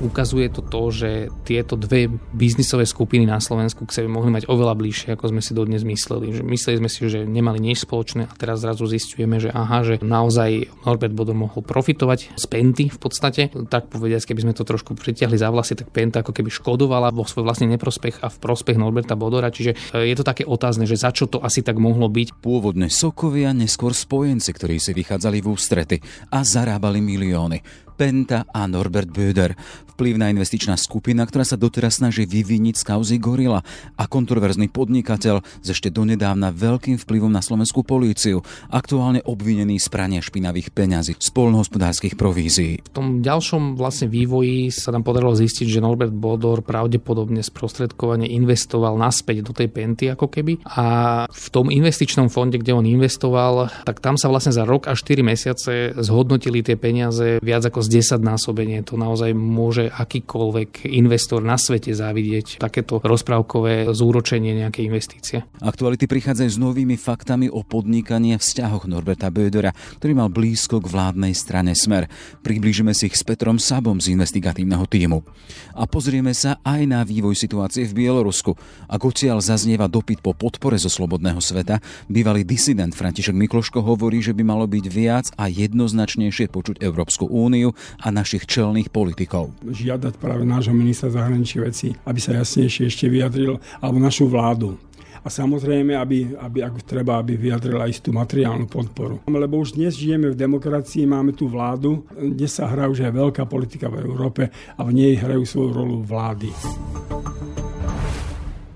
Ukazuje to to, že tieto dve biznisové skupiny na Slovensku k sebe mohli mať oveľa bližšie, ako sme si dodnes mysleli. Že mysleli sme si, že nemali nič spoločné a teraz zrazu zistujeme, že aha, že naozaj Norbert Bodor mohol profitovať z Penty v podstate. Tak povediať, keby sme to trošku pritiahli za vlasy, tak Penta ako keby škodovala vo svoj vlastný neprospech a v prospech Norberta Bodora. Čiže e, je to také otázne, že za čo to asi tak mohlo byť. Pôvodné sokovia, neskôr spojenci, ktorí si vychádzali v ústrety a zarábali milióny. Penta a Norbert Böder. Vplyvná investičná skupina, ktorá sa doteraz snaží vyviniť z kauzy Gorila a kontroverzný podnikateľ s ešte donedávna veľkým vplyvom na slovenskú políciu, aktuálne obvinený z prania špinavých peňazí z polnohospodárskych provízií. V tom ďalšom vlastne vývoji sa nám podarilo zistiť, že Norbert Bodor pravdepodobne sprostredkovane investoval naspäť do tej Penty ako keby a v tom investičnom fonde, kde on investoval, tak tam sa vlastne za rok a 4 mesiace zhodnotili tie peniaze viac ako z 10 násobenie. To naozaj môže akýkoľvek investor na svete závidieť takéto rozprávkové zúročenie nejakej investície. Aktuality prichádzajú s novými faktami o podnikaní a vzťahoch Norberta Bödera, ktorý mal blízko k vládnej strane Smer. Priblížime si ich s Petrom Sabom z investigatívneho týmu. A pozrieme sa aj na vývoj situácie v Bielorusku. Ak odtiaľ zaznieva dopyt po podpore zo slobodného sveta, bývalý disident František Mikloško hovorí, že by malo byť viac a jednoznačnejšie počuť Európsku úniu a našich čelných politikov. Žiadať práve nášho ministra zahraničných vecí, aby sa jasnejšie ešte vyjadril, alebo našu vládu, a samozrejme, aby, aby ak treba, aby vyjadrila istú materiálnu podporu. Lebo už dnes žijeme v demokracii, máme tú vládu, dnes sa hrá už aj veľká politika v Európe a v nej hrajú svoju rolu vlády.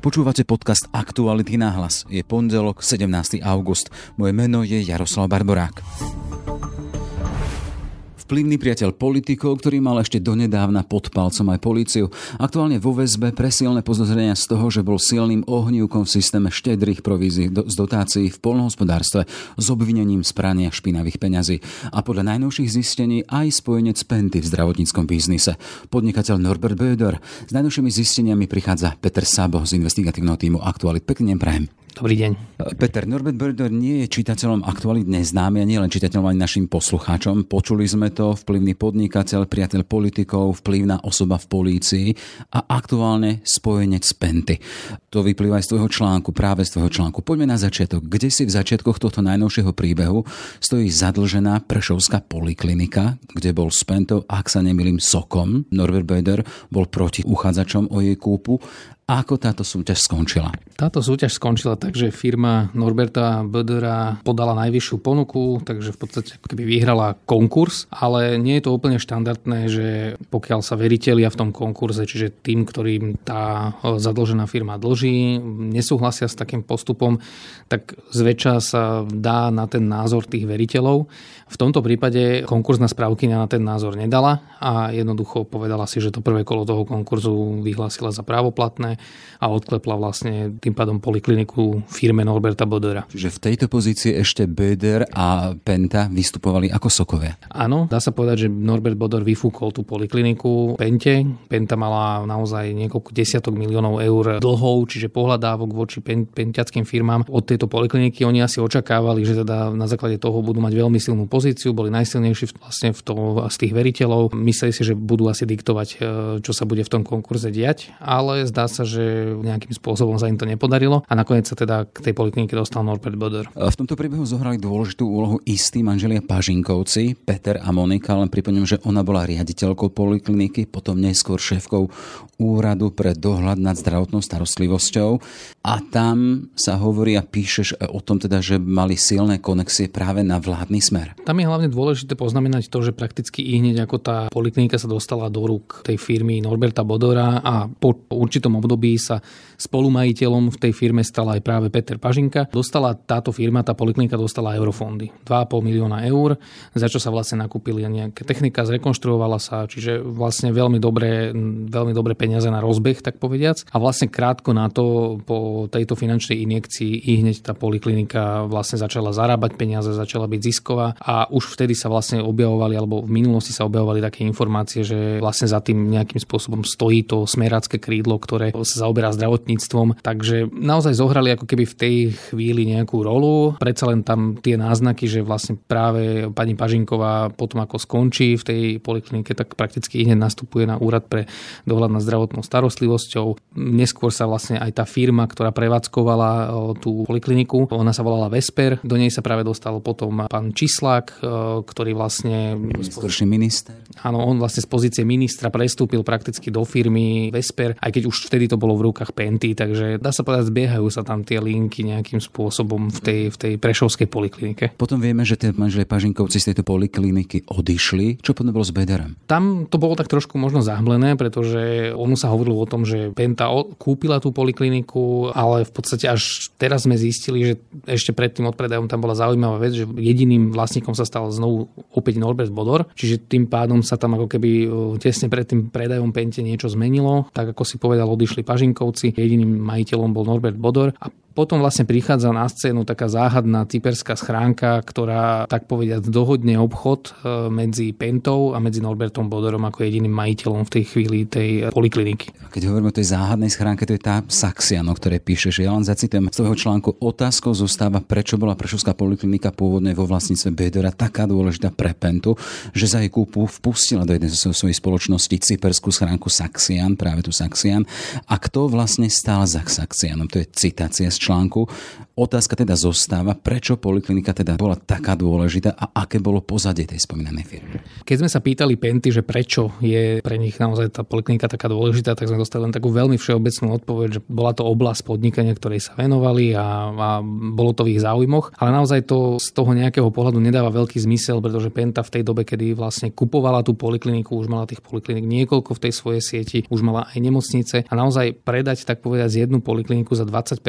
Počúvate podcast Aktuality na hlas. Je pondelok, 17. august. Moje meno je Jaroslav Barborák. Vplyvný priateľ politikov, ktorý mal ešte donedávna pod palcom aj políciu, aktuálne vo väzbe pre silné podozrenia z toho, že bol silným ohnívkom v systéme štedrých provízií z dotácií v polnohospodárstve s obvinením z špinavých peňazí a podľa najnovších zistení aj spojenec Penty v zdravotníckom biznise. Podnikateľ Norbert Böder. S najnovšími zisteniami prichádza Peter Sabo z investigatívneho týmu Aktualit. Pekný prajem. Dobrý deň. Peter, Norbert Böder nie je čitateľom aktualit neznámy a nie len čitateľom, ani našim poslucháčom. Počuli sme to, vplyvný podnikateľ, priateľ politikov, vplyvná osoba v polícii a aktuálne spojenec Penty. To vyplýva aj z tvojho článku, práve z tvojho článku. Poďme na začiatok. Kde si v začiatkoch tohto najnovšieho príbehu stojí zadlžená Prešovská poliklinika, kde bol s Pentou, ak sa nemýlim, sokom. Norbert Böder bol proti uchádzačom o jej kúpu a ako táto súťaž skončila? Táto súťaž skončila tak, že firma Norberta Bödera podala najvyššiu ponuku, takže v podstate keby vyhrala konkurs, ale nie je to úplne štandardné, že pokiaľ sa veritelia v tom konkurze, čiže tým, ktorým tá zadlžená firma dlží, nesúhlasia s takým postupom, tak zväčša sa dá na ten názor tých veriteľov. V tomto prípade konkurzná správkyňa na ten názor nedala a jednoducho povedala si, že to prvé kolo toho konkurzu vyhlásila za právoplatné a odklepla vlastne tým pádom polikliniku firme Norberta Bodera. Čiže v tejto pozícii ešte Böder a Penta vystupovali ako sokové. Áno, dá sa povedať, že Norbert Bodor vyfúkol tú polikliniku Pente. Penta mala naozaj niekoľko desiatok miliónov eur dlhov, čiže pohľadávok voči pen, pentiackým firmám od tejto polikliniky. Oni asi očakávali, že teda na základe toho budú mať veľmi silnú pozíciu, boli najsilnejší vlastne v to, z tých veriteľov. Mysleli si, že budú asi diktovať, e, čo sa bude v tom konkurze diať, ale zdá sa, že nejakým spôsobom sa im to nepodarilo a nakoniec sa teda k tej poliklinike dostal Norbert Boder. V tomto príbehu zohrali dôležitú úlohu istí manželia Pažinkovci, Peter a Monika, len pripomínam, že ona bola riaditeľkou polikliniky, potom neskôr šéfkou úradu pre dohľad nad zdravotnou starostlivosťou a tam sa hovorí a píšeš o tom teda, že mali silné konexie práve na vládny smer. Tam je hlavne dôležité poznamenať to, že prakticky i hneď ako tá poliklinika sa dostala do rúk tej firmy Norberta Bodora a po určitom období sa spolumajiteľom v tej firme stala aj práve Peter Pažinka. Dostala táto firma, tá poliklinika dostala eurofondy. 2,5 milióna eur, za čo sa vlastne nakúpili nejaká technika, zrekonštruovala sa, čiže vlastne veľmi dobré, veľmi dobré peniaze na rozbeh, tak povediac. A vlastne krátko na to, po tejto finančnej injekcii, i hneď tá poliklinika vlastne začala zarábať peniaze, začala byť zisková a už vtedy sa vlastne objavovali, alebo v minulosti sa objavovali také informácie, že vlastne za tým nejakým spôsobom stojí to smerácké krídlo, ktoré sa zaoberá zdravotníctvom, takže naozaj zohrali ako keby v tej chvíli nejakú rolu. Predsa len tam tie náznaky, že vlastne práve pani Pažinková potom ako skončí v tej poliklinike, tak prakticky hneď nastupuje na úrad pre dohľad nad zdravotnou starostlivosťou. Neskôr sa vlastne aj tá firma, ktorá prevádzkovala tú polikliniku, ona sa volala Vesper, do nej sa práve dostal potom pán Čislák, ktorý vlastne... Neskorší minister. Áno, on vlastne z pozície ministra prestúpil prakticky do firmy Vesper, aj keď už vtedy to bolo v rukách Penty, takže dá sa povedať, zbiehajú sa tam tie linky nejakým spôsobom v tej, v tej prešovskej poliklinike. Potom vieme, že tie manželé Pažinkovci z tejto polikliniky odišli. Čo potom bolo s Bederem? Tam to bolo tak trošku možno zahmlené, pretože ono sa hovorilo o tom, že Penta kúpila tú polikliniku, ale v podstate až teraz sme zistili, že ešte pred tým odpredajom tam bola zaujímavá vec, že jediným vlastníkom sa stal znovu opäť Norbert Bodor, čiže tým pádom sa tam ako keby e, tesne pred tým predajom Pente niečo zmenilo. Tak ako si povedal, odišli Pažinkovci, jediným majiteľom bol Norbert Bodor a potom vlastne prichádza na scénu taká záhadná cyperská schránka, ktorá tak povediať dohodne obchod e, medzi Pentou a medzi Norbertom Bodorom ako jediným majiteľom v tej chvíli tej polikliniky. Keď hovoríme o tej záhadnej schránke, to je tá Saxian, o ktorej píše, že ja len zacitujem z toho článku. Otázkou zostáva, prečo bola Prešovská poliklinika pôvodne vo vlastníctve Bedora taká dôležitá pre Pentu, že za jej kúpu vpustila do jednej zo svojich spoločností cyperskú schránku Saxian, práve tu Saxian. A kto vlastne stál za Saxianom? To je citácia z článku. Otázka teda zostáva, prečo poliklinika teda bola taká dôležitá a aké bolo pozadie tej spomínanej firmy. Keď sme sa pýtali Penty, že prečo je pre nich naozaj tá poliklinika taká dôležitá, tak sme dostali len takú veľmi všeobecnú odpoveď, že bola to oblasť podnikania, ktorej sa venovali a, a bolo to v ich záujmoch. Ale naozaj to z toho nejakého pohľadu nedáva veľký zmysel, pretože Penta v tej dobe, kedy vlastne kupovala tú polikliniku, už mala tých poliklinik niekoľko v tej svojej sieti, už mala aj nemocnice a naozaj predať tak povedať jednu polikliniku za 20%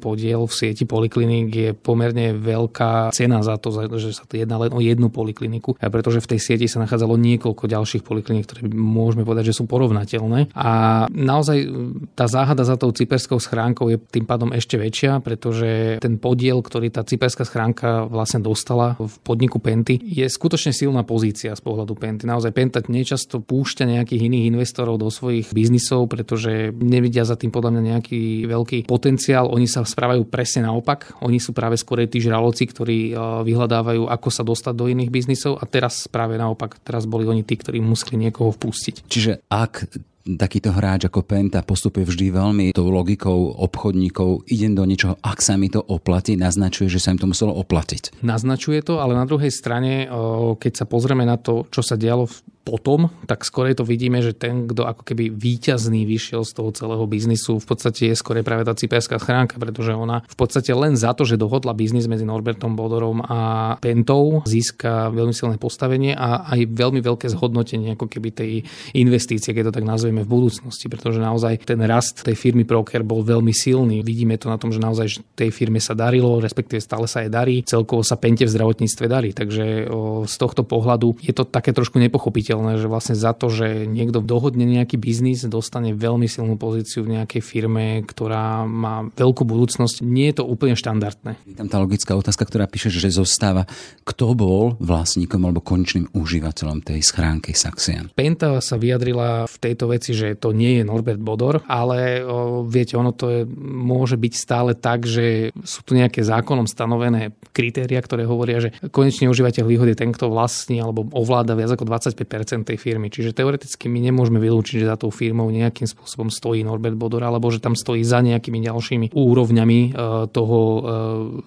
podiel v sieti polikliník je pomerne veľká cena za to, že sa to jedná len o jednu polikliniku, pretože v tej sieti sa nachádzalo niekoľko ďalších polikliník, ktoré môžeme povedať, že sú porovnateľné. A naozaj tá záhada za tou cyperskou schránkou je tým pádom ešte väčšia, pretože ten podiel, ktorý tá cyperská schránka vlastne dostala v podniku Penty, je skutočne silná pozícia z pohľadu Penty. Naozaj Penta nečasto púšťa nejakých iných investorov do svojich biznisov, pretože nevidia za tým podľa mňa nejaký veľký potenciál. Oni sa správajú presne naopak. Oni sú práve skôr tí žraloci, ktorí e, vyhľadávajú, ako sa dostať do iných biznisov a teraz práve naopak, teraz boli oni tí, ktorí museli niekoho vpustiť. Čiže ak takýto hráč ako Penta postupuje vždy veľmi tou logikou obchodníkov, idem do niečoho, ak sa mi to oplatí, naznačuje, že sa im to muselo oplatiť. Naznačuje to, ale na druhej strane, keď sa pozrieme na to, čo sa dialo v potom, tak skôr to vidíme, že ten, kto ako keby výťazný vyšiel z toho celého biznisu, v podstate je skôr práve tá cyperská schránka, pretože ona v podstate len za to, že dohodla biznis medzi Norbertom Bodorom a Pentou, získa veľmi silné postavenie a aj veľmi veľké zhodnotenie ako keby tej investície, keď to tak nazveme v budúcnosti, pretože naozaj ten rast tej firmy Proker bol veľmi silný. Vidíme to na tom, že naozaj tej firme sa darilo, respektíve stále sa jej darí, celkovo sa Pente v zdravotníctve darí. Takže z tohto pohľadu je to také trošku nepochopiteľné pochopiteľné, že vlastne za to, že niekto dohodne nejaký biznis, dostane veľmi silnú pozíciu v nejakej firme, ktorá má veľkú budúcnosť. Nie je to úplne štandardné. Je tam tá logická otázka, ktorá píše, že zostáva, kto bol vlastníkom alebo konečným užívateľom tej schránky Saxian. Penta sa vyjadrila v tejto veci, že to nie je Norbert Bodor, ale o, viete, ono to je, môže byť stále tak, že sú tu nejaké zákonom stanovené kritéria, ktoré hovoria, že konečný užívateľ výhody je ten, kto vlastní alebo ovláda viac ako 25 tej firmy. Čiže teoreticky my nemôžeme vylúčiť, že za tou firmou nejakým spôsobom stojí Norbert Bodor, alebo že tam stojí za nejakými ďalšími úrovňami e, toho, e,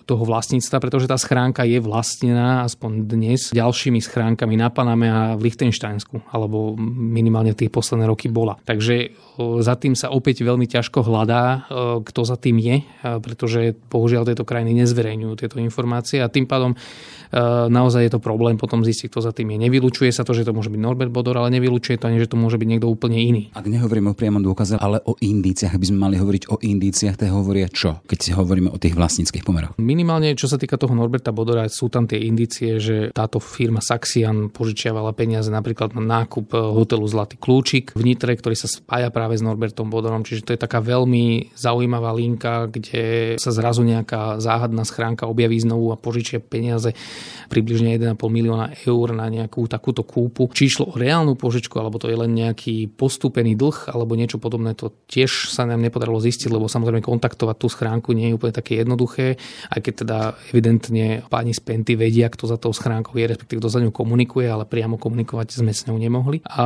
toho vlastníctva, pretože tá schránka je vlastnená aspoň dnes ďalšími schránkami na Paname a v Lichtensteinsku, alebo minimálne tie posledné roky bola. Takže e, za tým sa opäť veľmi ťažko hľadá, kto za tým je, pretože bohužiaľ tieto krajiny nezverejňujú tieto informácie a tým pádom naozaj je to problém potom zistiť, kto za tým je. Nevylučuje sa to, že to môže byť Norbert Bodor, ale nevylučuje to ani, že to môže byť niekto úplne iný. Ak nehovoríme o priamom dôkaze, ale o indíciách, aby sme mali hovoriť o indíciách, to hovoria čo, keď si hovoríme o tých vlastníckých pomeroch? Minimálne, čo sa týka toho Norberta Bodora, sú tam tie indície, že táto firma Saxian požičiavala peniaze napríklad na nákup hotelu Zlatý kľúčik v Nitre, ktorý sa spája práve s Norbertom Bodorom, čiže to je taká veľmi zaujímavá linka, kde sa zrazu nejaká záhadná schránka objaví znovu a požičia peniaze približne 1,5 milióna eur na nejakú takúto kúpu. Či išlo o reálnu požičku, alebo to je len nejaký postúpený dlh, alebo niečo podobné, to tiež sa nám nepodarilo zistiť, lebo samozrejme kontaktovať tú schránku nie je úplne také jednoduché, aj keď teda evidentne páni z Penty vedia, kto za tou schránkou je, respektíve kto za ňou komunikuje, ale priamo komunikovať sme s ňou nemohli. A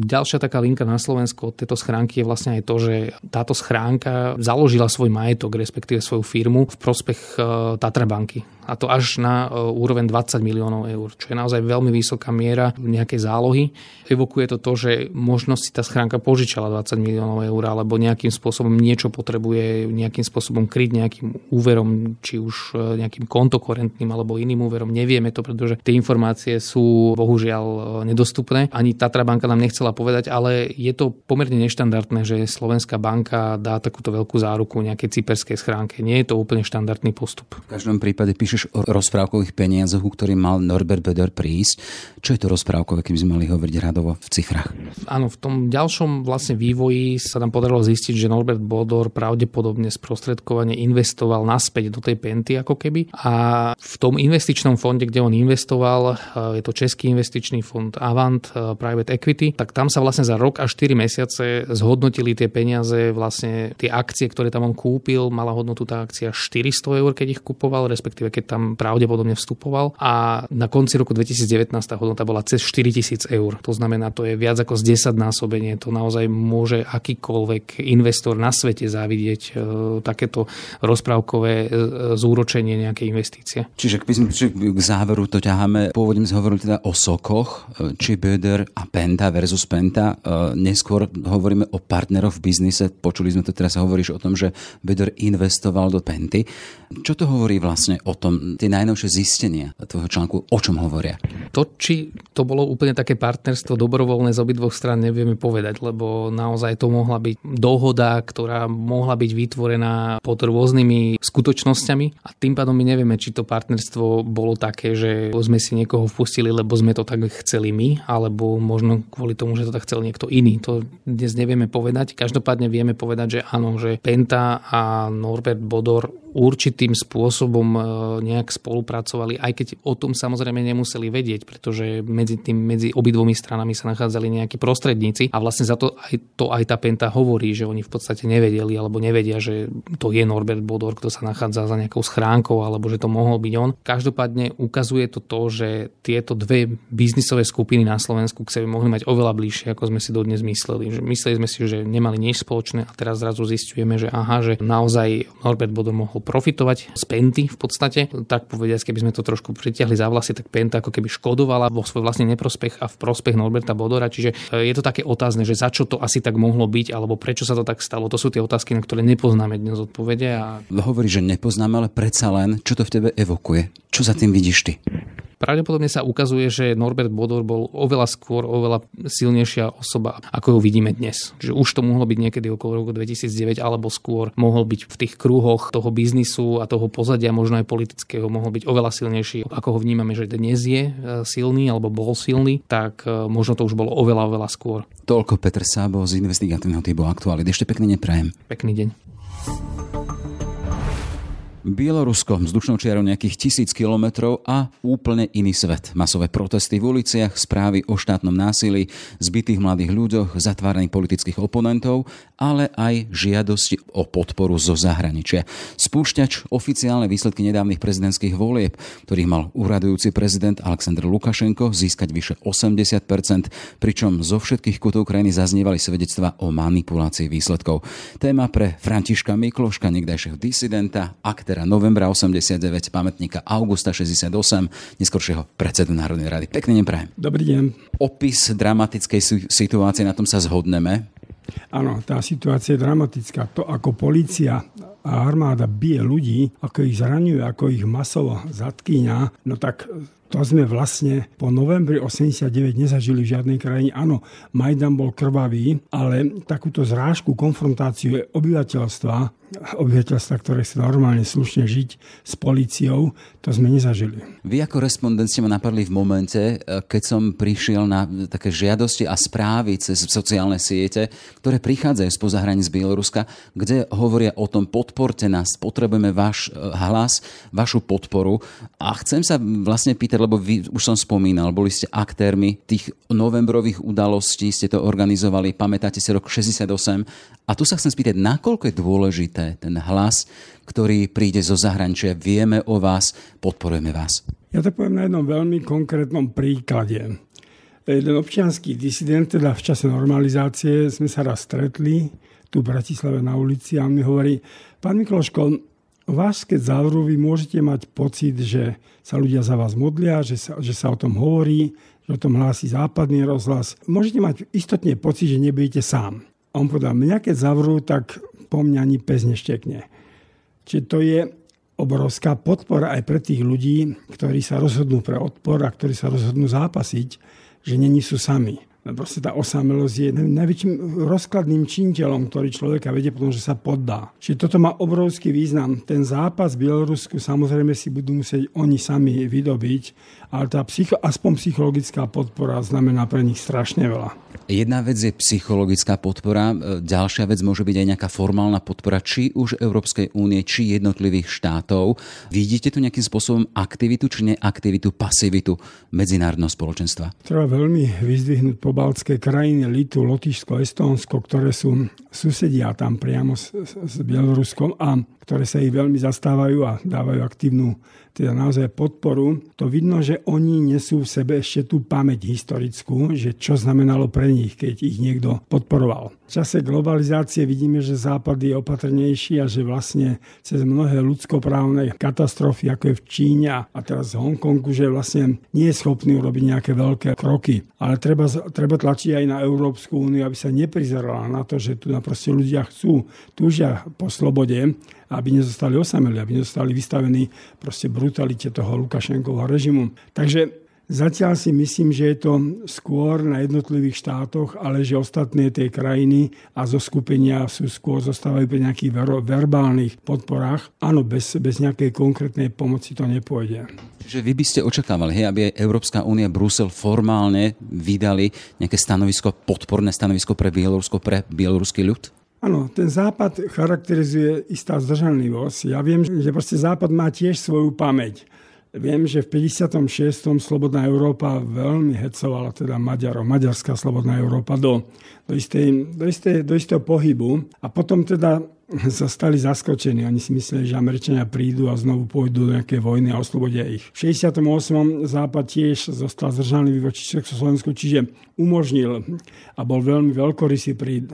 ďalšia taká linka na Slovensku od tejto schránky je vlastne aj to, že táto schránka založila svoj majetok, respektíve svoju firmu v prospech e, Tatra banky a to až na e, úroveň 20 miliónov eur, čo je naozaj veľmi vysoká miera nejakej zálohy. Evokuje to to, že možno si tá schránka požičala 20 miliónov eur alebo nejakým spôsobom niečo potrebuje nejakým spôsobom kryť nejakým úverom, či už e, nejakým kontokorentným alebo iným úverom. Nevieme to, pretože tie informácie sú bohužiaľ e, nedostupné. Ani Tatra banka nám nechcela povedať, ale je to pomerne neštandardné, že Slovenská banka dá takúto veľkú záruku nejakej cyperskej schránke. Nie je to úplne štandardný postup. V každom prípade píše píšeš o rozprávkových peniazoch, ku ktorým mal Norbert Beder prísť. Čo je to rozprávkové, keby sme mali hovoriť radovo v cifrách? Áno, v tom ďalšom vlastne vývoji sa nám podarilo zistiť, že Norbert Bodor pravdepodobne sprostredkovane investoval naspäť do tej penty ako keby. A v tom investičnom fonde, kde on investoval, je to Český investičný fond Avant eh, Private Equity, tak tam sa vlastne za rok až 4 mesiace zhodnotili tie peniaze, vlastne tie akcie, ktoré tam on kúpil, mala hodnotu tá akcia 400 eur, keď ich kupoval, respektíve keď tam pravdepodobne vstupoval a na konci roku 2019 tá hodnota bola cez 4000 eur. To znamená, to je viac ako z 10 násobenie. To naozaj môže akýkoľvek investor na svete závidieť e, takéto rozprávkové e, zúročenie nejakej investície. Čiže k, k záveru to ťaháme. Pôvodne sme hovorili teda o sokoch, e, či Böder a Penta versus Penta. E, neskôr hovoríme o partneroch v biznise. Počuli sme to teraz, hovoríš o tom, že Böder investoval do Penty. Čo to hovorí vlastne o tom, tie najnovšie zistenia tvojho článku, o čom hovoria? To, či to bolo úplne také partnerstvo dobrovoľné z obidvoch strán, nevieme povedať, lebo naozaj to mohla byť dohoda, ktorá mohla byť vytvorená pod rôznymi skutočnosťami a tým pádom my nevieme, či to partnerstvo bolo také, že sme si niekoho vpustili, lebo sme to tak chceli my, alebo možno kvôli tomu, že to tak chcel niekto iný. To dnes nevieme povedať. Každopádne vieme povedať, že áno, že Penta a Norbert Bodor určitým spôsobom e, nejak spolupracovali, aj keď o tom samozrejme nemuseli vedieť, pretože medzi tým, medzi obidvomi stranami sa nachádzali nejakí prostredníci a vlastne za to aj, to aj tá Penta hovorí, že oni v podstate nevedeli alebo nevedia, že to je Norbert Bodor, kto sa nachádza za nejakou schránkou alebo že to mohol byť on. Každopádne ukazuje to to, že tieto dve biznisové skupiny na Slovensku k sebe mohli mať oveľa bližšie, ako sme si dodnes mysleli. Že mysleli sme si, že nemali nič spoločné a teraz zrazu zistujeme, že aha, že naozaj Norbert Bodor mohol profitovať z Penty v podstate. Tak povediať, keby sme to trošku pritiahli za vlasy, tak Penta ako keby škodovala vo svoj vlastný neprospech a v prospech Norberta Bodora. Čiže e, je to také otázne, že za čo to asi tak mohlo byť, alebo prečo sa to tak stalo. To sú tie otázky, na ktoré nepoznáme dnes odpovede. A... Hovorí, že nepoznáme, ale predsa len, čo to v tebe evokuje? Čo za tým vidíš ty? Pravdepodobne sa ukazuje, že Norbert Bodor bol oveľa skôr, oveľa silnejšia osoba, ako ju vidíme dnes. Že už to mohlo byť niekedy okolo roku 2009 alebo skôr. Mohol byť v tých kruhoch toho biznisu a toho pozadia, možno aj politického, mohol byť oveľa silnejší. Ako ho vnímame, že dnes je e, silný alebo bol silný, tak e, možno to už bolo oveľa, oveľa skôr. Toľko Peter Sábo z investigatívneho typu aktuálit. Ešte pekne neprajem. Pekný deň. Bielorusko vzdušnou čiarou nejakých tisíc kilometrov a úplne iný svet. Masové protesty v uliciach, správy o štátnom násilí, zbytých mladých ľuďoch, zatváraných politických oponentov, ale aj žiadosti o podporu zo zahraničia. Spúšťač oficiálne výsledky nedávnych prezidentských volieb, ktorých mal úradujúci prezident Aleksandr Lukašenko získať vyše 80%, pričom zo všetkých kutov krajiny zaznievali svedectva o manipulácii výsledkov. Téma pre Františka Mikloška, niekdajšieho disidenta, aktéra premiéra novembra 89, pamätníka Augusta 68, neskôršieho predsedu Národnej rady. Pekne neprajem. Dobrý deň. Opis dramatickej situácie, na tom sa zhodneme. Áno, tá situácia je dramatická. To, ako policia a armáda bije ľudí, ako ich zraňuje, ako ich masovo zatkýňa, no tak To sme vlastne po novembri 89 nezažili v žiadnej krajine. Áno, Majdan bol krvavý, ale takúto zrážku, konfrontáciu obyvateľstva obyvateľstva, ktoré chce normálne slušne žiť s policiou, to sme nezažili. Vy ako respondent ste ma napadli v momente, keď som prišiel na také žiadosti a správy cez sociálne siete, ktoré prichádzajú spoza hraníc Bieloruska, kde hovoria o tom, podporte nás, potrebujeme váš eh, hlas, vašu podporu. A chcem sa vlastne pýtať, lebo vy už som spomínal, boli ste aktérmi tých novembrových udalostí, ste to organizovali, pamätáte si rok 68. A tu sa chcem spýtať, nakoľko je dôležité ten hlas, ktorý príde zo zahraničia, vieme o vás, podporujeme vás. Ja to poviem na jednom veľmi konkrétnom príklade. Jeden občianský disident, teda v čase normalizácie, sme sa raz stretli tu v Bratislave na ulici a on mi hovorí, pán Mikloško, vás keď zavrú, vy môžete mať pocit, že sa ľudia za vás modlia, že sa, že sa o tom hovorí, že o tom hlási západný rozhlas. Môžete mať istotne pocit, že nebudete sám. A on povedal, mňa keď zavrú, tak po mňa ani pes neštekne. Čiže to je obrovská podpora aj pre tých ľudí, ktorí sa rozhodnú pre odpor a ktorí sa rozhodnú zápasiť, že není sú sami. Proste tá osamelosť je najväčším rozkladným činiteľom, ktorý človeka vedie potom, že sa poddá. Čiže toto má obrovský význam. Ten zápas v Bielorusku samozrejme si budú musieť oni sami vydobiť, ale tá psycho, aspoň psychologická podpora znamená pre nich strašne veľa. Jedna vec je psychologická podpora, e, ďalšia vec môže byť aj nejaká formálna podpora, či už Európskej únie, či jednotlivých štátov. Vidíte tu nejakým spôsobom aktivitu, či neaktivitu, pasivitu medzinárodného spoločenstva? Treba veľmi vyzdvihnúť pobaltské krajiny, Litu, Lotyšsko, Estónsko, ktoré sú susedia tam priamo s, s Bieloruskom a ktoré sa ich veľmi zastávajú a dávajú aktívnu teda naozaj podporu, to vidno, že oni nesú v sebe ešte tú pamäť historickú, že čo znamenalo pre nich, keď ich niekto podporoval. V čase globalizácie vidíme, že Západ je opatrnejší a že vlastne cez mnohé ľudskoprávne katastrofy, ako je v Číne a teraz v Hongkongu, že vlastne nie je schopný urobiť nejaké veľké kroky. Ale treba, treba tlačiť aj na Európsku úniu, aby sa neprizerala na to, že tu proste ľudia chcú, túžia po slobode, aby nezostali osameli, aby nezostali vystavení proste brutalite toho Lukašenkovho režimu. Takže Zatiaľ si myslím, že je to skôr na jednotlivých štátoch, ale že ostatné tie krajiny a zo skupenia sú skôr zostávajú pri nejakých ver- verbálnych podporách. Áno, bez, bez nejakej konkrétnej pomoci to nepôjde. Čiže vy by ste očakávali, hej, aby Európska únia, Brusel formálne vydali nejaké stanovisko, podporné stanovisko pre Bielorusko, pre bieloruský ľud? Áno, ten západ charakterizuje istá zdržanlivosť. Ja viem, že proste západ má tiež svoju pamäť. Viem, že v 56. Slobodná Európa veľmi hecovala teda Maďarov, Maďarská Slobodná Európa do, do, istej, do, istej, do istého pohybu. A potom teda sa stali zaskočení. Oni si mysleli, že Američania prídu a znovu pôjdu do nejakej vojny a oslobodia ich. V 68. Západ tiež zostal zdržaný voči Československu, čiže umožnil a bol veľmi veľkorysý pri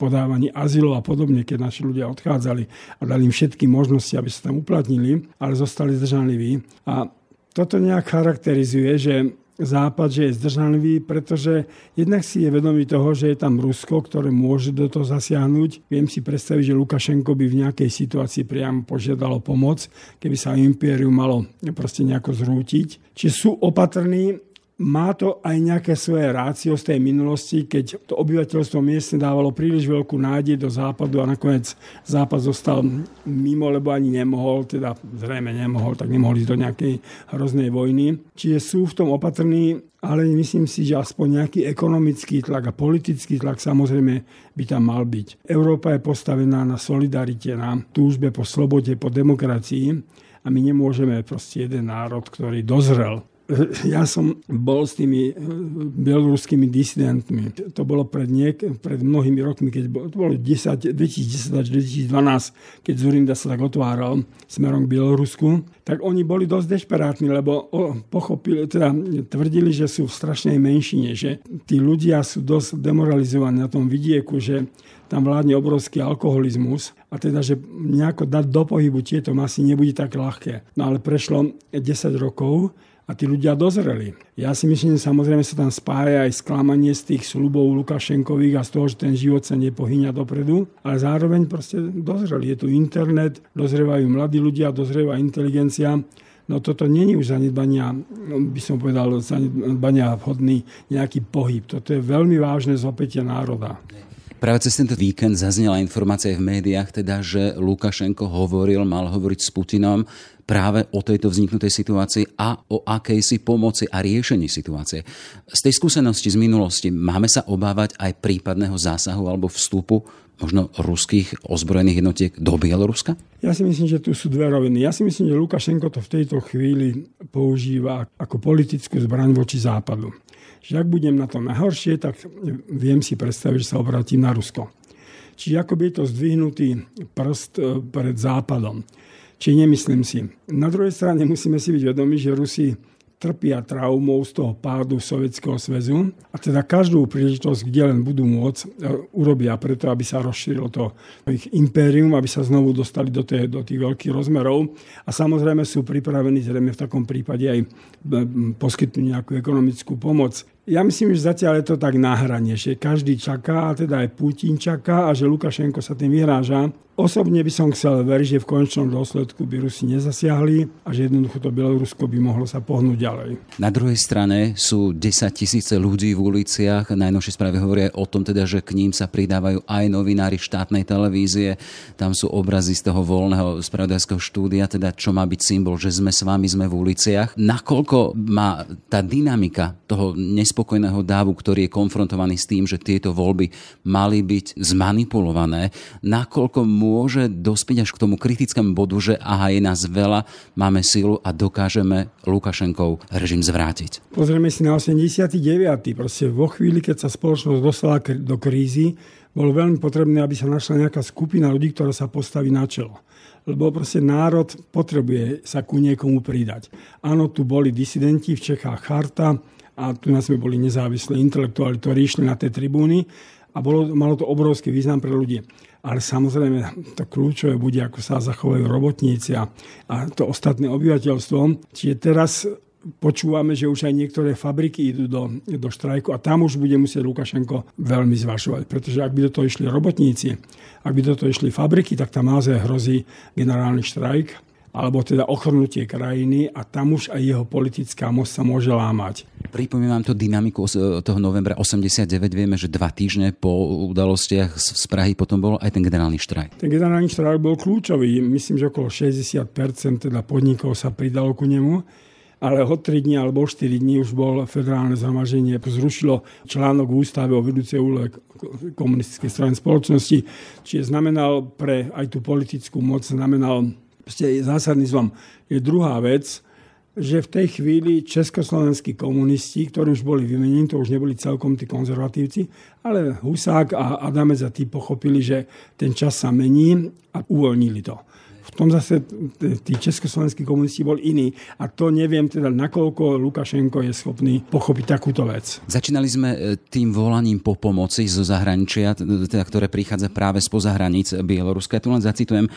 podávaní azylov a podobne, keď naši ľudia odchádzali a dali im všetky možnosti, aby sa tam uplatnili, ale zostali zdržanliví. A toto nejak charakterizuje, že Západ, že je zdržanlivý, pretože jednak si je vedomý toho, že je tam Rusko, ktoré môže do toho zasiahnuť. Viem si predstaviť, že Lukašenko by v nejakej situácii priamo požiadalo pomoc, keby sa impérium malo proste nejako zrútiť. Čiže sú opatrní má to aj nejaké svoje rácio z tej minulosti, keď to obyvateľstvo miestne dávalo príliš veľkú nádej do západu a nakoniec západ zostal mimo, lebo ani nemohol, teda zrejme nemohol, tak nemohli ísť do nejakej hroznej vojny. Čiže sú v tom opatrní, ale myslím si, že aspoň nejaký ekonomický tlak a politický tlak samozrejme by tam mal byť. Európa je postavená na solidarite, na túžbe po slobode, po demokracii a my nemôžeme proste jeden národ, ktorý dozrel ja som bol s tými eh, bieloruskými disidentmi. To bolo pred, niek- pred mnohými rokmi, keď bolo, to bolo 10, 2010 až 2012, keď Zurinda sa tak otváral smerom k Bielorusku, tak oni boli dosť dešperátni, lebo pochopili, teda tvrdili, že sú v strašnej menšine, že tí ľudia sú dosť demoralizovaní na tom vidieku, že tam vládne obrovský alkoholizmus a teda, že nejako dať do pohybu tieto masy nebude tak ľahké. No ale prešlo 10 rokov a tí ľudia dozreli. Ja si myslím, že samozrejme sa tam spája aj sklamanie z tých slubov Lukašenkových a z toho, že ten život sa nepohyňa dopredu, ale zároveň proste dozreli. Je tu internet, dozrievajú mladí ľudia, dozrieva inteligencia. No toto není už zanedbania, by som povedal, zanedbania vhodný nejaký pohyb. Toto je veľmi vážne zopätie národa. Práve cez tento víkend zaznela informácia v médiách, teda, že Lukašenko hovoril, mal hovoriť s Putinom práve o tejto vzniknutej situácii a o akejsi pomoci a riešení situácie. Z tej skúsenosti z minulosti máme sa obávať aj prípadného zásahu alebo vstupu možno ruských ozbrojených jednotiek do Bieloruska? Ja si myslím, že tu sú dve roviny. Ja si myslím, že Lukašenko to v tejto chvíli používa ako politickú zbraň voči západu že ak budem na to najhoršie, tak viem si predstaviť, že sa obratím na Rusko. Čiže ako by je to zdvihnutý prst e, pred západom. Či nemyslím si. Na druhej strane musíme si byť vedomi, že Rusi trpia traumou z toho pádu Sovietskeho zväzu a teda každú príležitosť, kde len budú môcť, e, urobia preto, aby sa rozšírilo to ich impérium, aby sa znovu dostali do, tej, do tých veľkých rozmerov a samozrejme sú pripravení zrejme v takom prípade aj poskytnúť nejakú ekonomickú pomoc. Ja myslím, že zatiaľ je to tak na hrane, že každý čaká, a teda aj Putin čaká a že Lukašenko sa tým vyhráža. Osobne by som chcel veriť, že v končnom dôsledku by Rusi nezasiahli a že jednoducho to Bielorusko by mohlo sa pohnúť ďalej. Na druhej strane sú 10 tisíce ľudí v uliciach. Najnovšie správy hovoria o tom, teda, že k ním sa pridávajú aj novinári štátnej televízie. Tam sú obrazy z toho voľného spravodajského štúdia, teda čo má byť symbol, že sme s vami, sme v uliciach. Nakoľko má tá dynamika toho nespokojného dávu, ktorý je konfrontovaný s tým, že tieto voľby mali byť zmanipulované, nakoľko môže dospieť až k tomu kritickému bodu, že aha, je nás veľa, máme silu a dokážeme Lukašenkov režim zvrátiť. Pozrieme si na 89. Proste vo chvíli, keď sa spoločnosť dostala do krízy, bolo veľmi potrebné, aby sa našla nejaká skupina ľudí, ktorá sa postaví na čelo lebo proste národ potrebuje sa ku niekomu pridať. Áno, tu boli disidenti v Čechách Charta, a tu nás sme boli nezávislí intelektuáli, ktorí išli na tie tribúny a bolo, malo to obrovský význam pre ľudí. Ale samozrejme, to kľúčové bude, ako sa zachovajú robotníci a, a to ostatné obyvateľstvo. Čiže teraz počúvame, že už aj niektoré fabriky idú do, do štrajku a tam už bude musieť Lukašenko veľmi zvažovať, pretože ak by do toho išli robotníci, ak by do toho išli fabriky, tak tam naozaj hrozí generálny štrajk alebo teda ochrnutie krajiny a tam už aj jeho politická moc sa môže lámať. Pripomínam to dynamiku toho novembra 89. Vieme, že dva týždne po udalostiach z Prahy potom bol aj ten generálny štrajk. Ten generálny štrajk bol kľúčový. Myslím, že okolo 60% teda podnikov sa pridalo ku nemu ale o 3 dní alebo 4 dní už bol federálne zhromaždenie, zrušilo článok v ústave o vedúcej úle komunistickej strany spoločnosti, čiže znamenal pre aj tú politickú moc, znamenal proste zásadný zlom. Je druhá vec, že v tej chvíli československí komunisti, ktorí už boli vymenení, to už neboli celkom tí konzervatívci, ale Husák a Adamec a tí pochopili, že ten čas sa mení a uvoľnili to. Tom zase tí československí komunisti boli iní a to neviem teda, nakoľko Lukašenko je schopný pochopiť takúto vec. Začínali sme e, tým volaním po pomoci zo zahraničia, teda, ktoré prichádza práve spoza hraníc Bieloruska. Ja tu len zacitujem,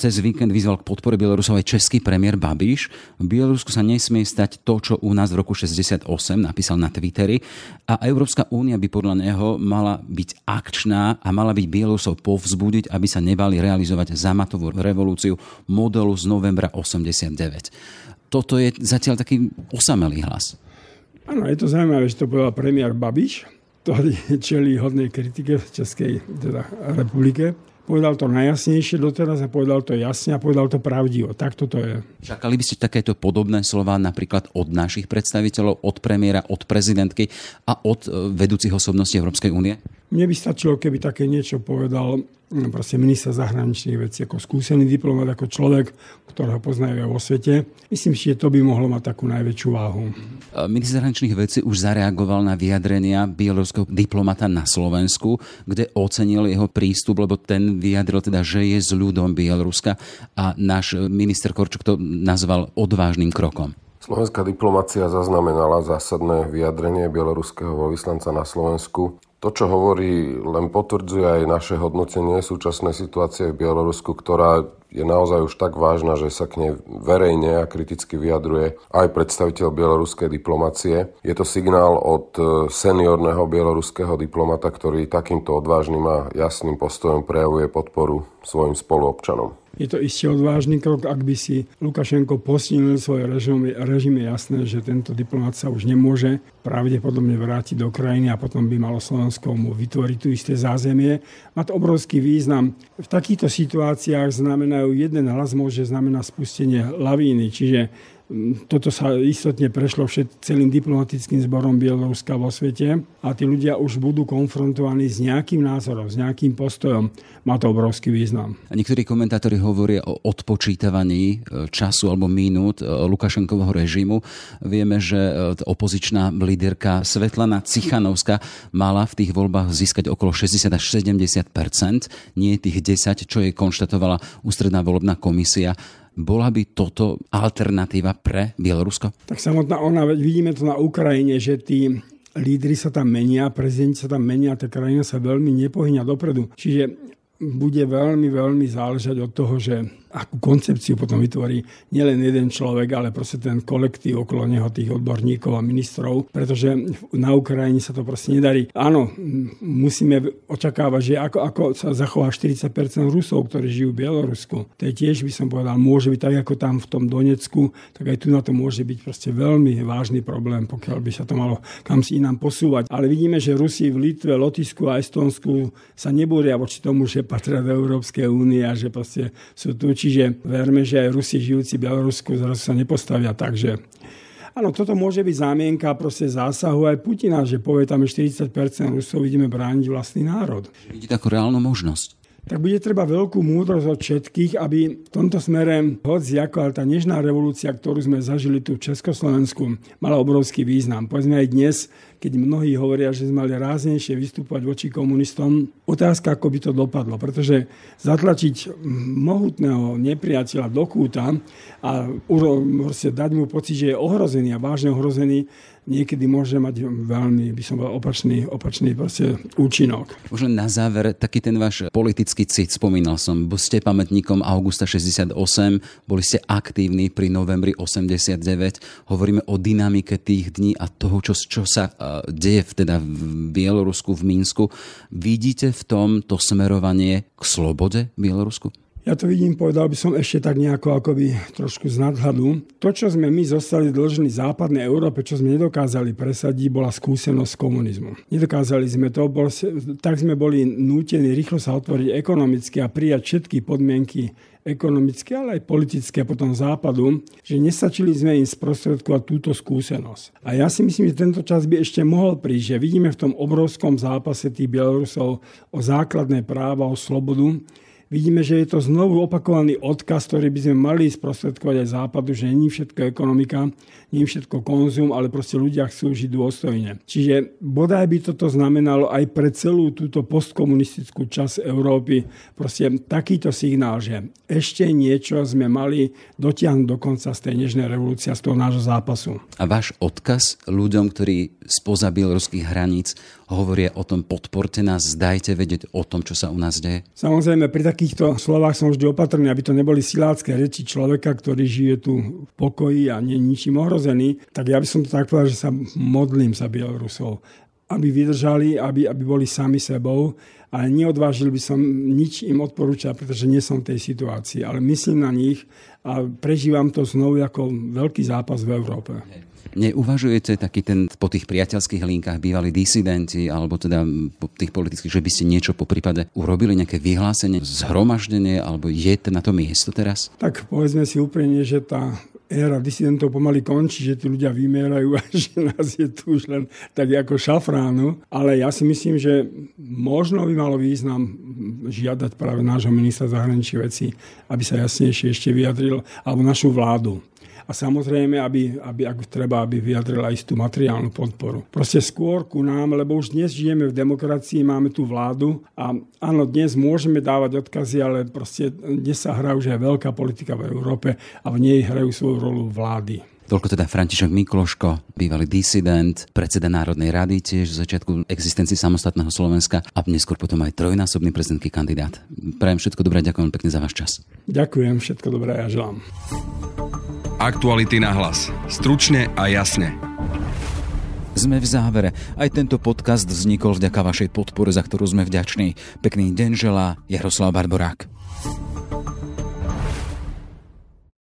cez víkend vyzval k podpore Bielorusov aj český premiér Babiš. V Bielorusku sa nesmie stať to, čo u nás v roku 68 napísal na Twitteri a Európska únia by podľa neho mala byť akčná a mala byť Bielorusov povzbudiť, aby sa nebali realizovať zamatovú revolúciu revolúciu modelu z novembra 89. Toto je zatiaľ taký osamelý hlas. Áno, je to zaujímavé, že to povedal premiér Babiš, ktorý čelí hodnej kritike v Českej teda, republike. Povedal to najjasnejšie doteraz a povedal to jasne a povedal to pravdivo. Tak toto je. Čakali by ste takéto podobné slova napríklad od našich predstaviteľov, od premiéra, od prezidentky a od e, vedúcich osobností Európskej únie? Mne by stačilo, keby také niečo povedal No, proste minister zahraničných vecí ako skúsený diplomat, ako človek, ktorého poznajú aj vo svete. Myslím si, že to by mohlo mať takú najväčšiu váhu. Minister zahraničných vecí už zareagoval na vyjadrenia bieloruského diplomata na Slovensku, kde ocenil jeho prístup, lebo ten vyjadril teda, že je s ľudom Bieloruska a náš minister Korčuk to nazval odvážnym krokom. Slovenská diplomácia zaznamenala zásadné vyjadrenie bieloruského vyslanca na Slovensku to, čo hovorí, len potvrdzuje aj naše hodnotenie súčasnej situácie v Bielorusku, ktorá je naozaj už tak vážna, že sa k nej verejne a kriticky vyjadruje aj predstaviteľ bieloruskej diplomacie. Je to signál od e, seniorného bieloruského diplomata, ktorý takýmto odvážnym a jasným postojom prejavuje podporu svojim spoluobčanom. Je to isté odvážny krok, ak by si Lukašenko posilnil svoj režim. Režim je jasné, že tento diplomat sa už nemôže pravdepodobne vrátiť do krajiny a potom by malo Slovensko mu vytvoriť tu isté zázemie. Má to obrovský význam. V takýchto situáciách znamenajú jeden hlas môže znamená spustenie lavíny, čiže toto sa istotne prešlo všet, celým diplomatickým zborom Bieloruska vo svete a tí ľudia už budú konfrontovaní s nejakým názorom, s nejakým postojom. Má to obrovský význam. A niektorí komentátori hovoria o odpočítavaní e, času alebo minút e, Lukašenkovho režimu. Vieme, že e, opozičná líderka Svetlana Cichanovská mala v tých voľbách získať okolo 60 až 70% nie tých 10, čo jej konštatovala ústredná volebná komisia. Bola by toto alternatíva pre Bielorusko? Tak samotná ona, vidíme to na Ukrajine, že tí lídry sa tam menia, prezidenti sa tam menia, tá krajina sa veľmi nepohyňa dopredu. Čiže bude veľmi, veľmi záležať od toho, že akú koncepciu potom vytvorí nielen jeden človek, ale proste ten kolektív okolo neho, tých odborníkov a ministrov, pretože na Ukrajine sa to proste nedarí. Áno, musíme očakávať, že ako, ako sa zachová 40% Rusov, ktorí žijú v Bielorusku. To je tiež, by som povedal, môže byť tak, ako tam v tom Donecku, tak aj tu na to môže byť proste veľmi vážny problém, pokiaľ by sa to malo kam si inám posúvať. Ale vidíme, že Rusi v Litve, Lotisku a Estonsku sa nebúria voči tomu, že patria do Európskej únie a že proste sú tu Čiže verme, že aj Rusi žijúci v Bielorusku zrazu sa nepostavia tak, že Áno, toto môže byť zámienka proste zásahu aj Putina, že povie tam 40% Rusov ideme brániť vlastný národ. Vidíte ako reálnu možnosť? Tak bude treba veľkú múdrosť od všetkých, aby v tomto smere, hoci ako ale tá nežná revolúcia, ktorú sme zažili tu v Československu, mala obrovský význam. Povedzme aj dnes, keď mnohí hovoria, že sme mali ráznejšie vystúpať voči komunistom, otázka, ako by to dopadlo. Pretože zatlačiť mohutného nepriateľa do kúta a dať mu pocit, že je ohrozený a vážne ohrozený, niekedy môže mať veľmi, by som bol opačný, opačný účinok. Možno na záver taký ten váš politický cit, spomínal som, ste pamätníkom Augusta 68, boli ste aktívni pri novembri 89, hovoríme o dynamike tých dní a toho, čo, čo sa uh, deje v, teda v Bielorusku, v Mínsku. Vidíte v tom to smerovanie k slobode v Bielorusku? Ja to vidím, povedal by som ešte tak nejako akoby trošku z nadhľadu. To, čo sme my zostali dlžní západnej Európe, čo sme nedokázali presadiť, bola skúsenosť komunizmu. Nedokázali sme to, bol, tak sme boli nútení rýchlo sa otvoriť ekonomicky a prijať všetky podmienky ekonomické, ale aj politické potom západu, že nestačili sme im sprostredkovať túto skúsenosť. A ja si myslím, že tento čas by ešte mohol prísť, že vidíme v tom obrovskom zápase tých Bielorusov o základné práva, o slobodu, vidíme, že je to znovu opakovaný odkaz, ktorý by sme mali sprostredkovať aj západu, že nie všetko ekonomika, nie všetko konzum, ale proste ľudia chcú žiť dôstojne. Čiže bodaj by toto znamenalo aj pre celú túto postkomunistickú časť Európy proste takýto signál, že ešte niečo sme mali dotiahnuť do konca z tej nežnej revolúcie, z toho nášho zápasu. A váš odkaz ľuďom, ktorí spoza bieloruských hraníc hovoria o tom, podporte nás, dajte vedieť o tom, čo sa u nás deje? Samozrejme, pri takýchto slovách som vždy opatrný, aby to neboli silácké reči človeka, ktorý žije tu v pokoji a nie ničím ohrozený. Tak ja by som to tak povedal, že sa modlím za Bielorusov, aby vydržali, aby, aby boli sami sebou ale neodvážil by som nič im odporúčať, pretože nie som v tej situácii. Ale myslím na nich a prežívam to znovu ako veľký zápas v Európe. Neuvažujete taký ten po tých priateľských linkách bývalí disidenti alebo teda po tých politických, že by ste niečo po prípade urobili, nejaké vyhlásenie, zhromaždenie alebo je na to miesto teraz? Tak povedzme si úplne, že tá éra disidentov pomaly končí, že tí ľudia vymierajú a že nás je tu už len tak ako šafránu. Ale ja si myslím, že možno by malo význam žiadať práve nášho ministra zahraničí veci, aby sa jasnejšie ešte vyjadril, alebo našu vládu a samozrejme, aby, aby ak treba, aby vyjadrila istú materiálnu podporu. Proste skôr ku nám, lebo už dnes žijeme v demokracii, máme tu vládu a áno, dnes môžeme dávať odkazy, ale proste dnes sa hrá už aj veľká politika v Európe a v nej hrajú svoju rolu vlády. Toľko teda František Mikloško, bývalý disident, predseda Národnej rady, tiež z začiatku existencii samostatného Slovenska a neskôr potom aj trojnásobný prezidentský kandidát. Prajem všetko dobré, ďakujem pekne za váš čas. Ďakujem, všetko dobré a želám. Aktuality na hlas. Stručne a jasne. Sme v závere. Aj tento podcast vznikol vďaka vašej podpore, za ktorú sme vďační. Pekný deň želá Jaroslav Barborák.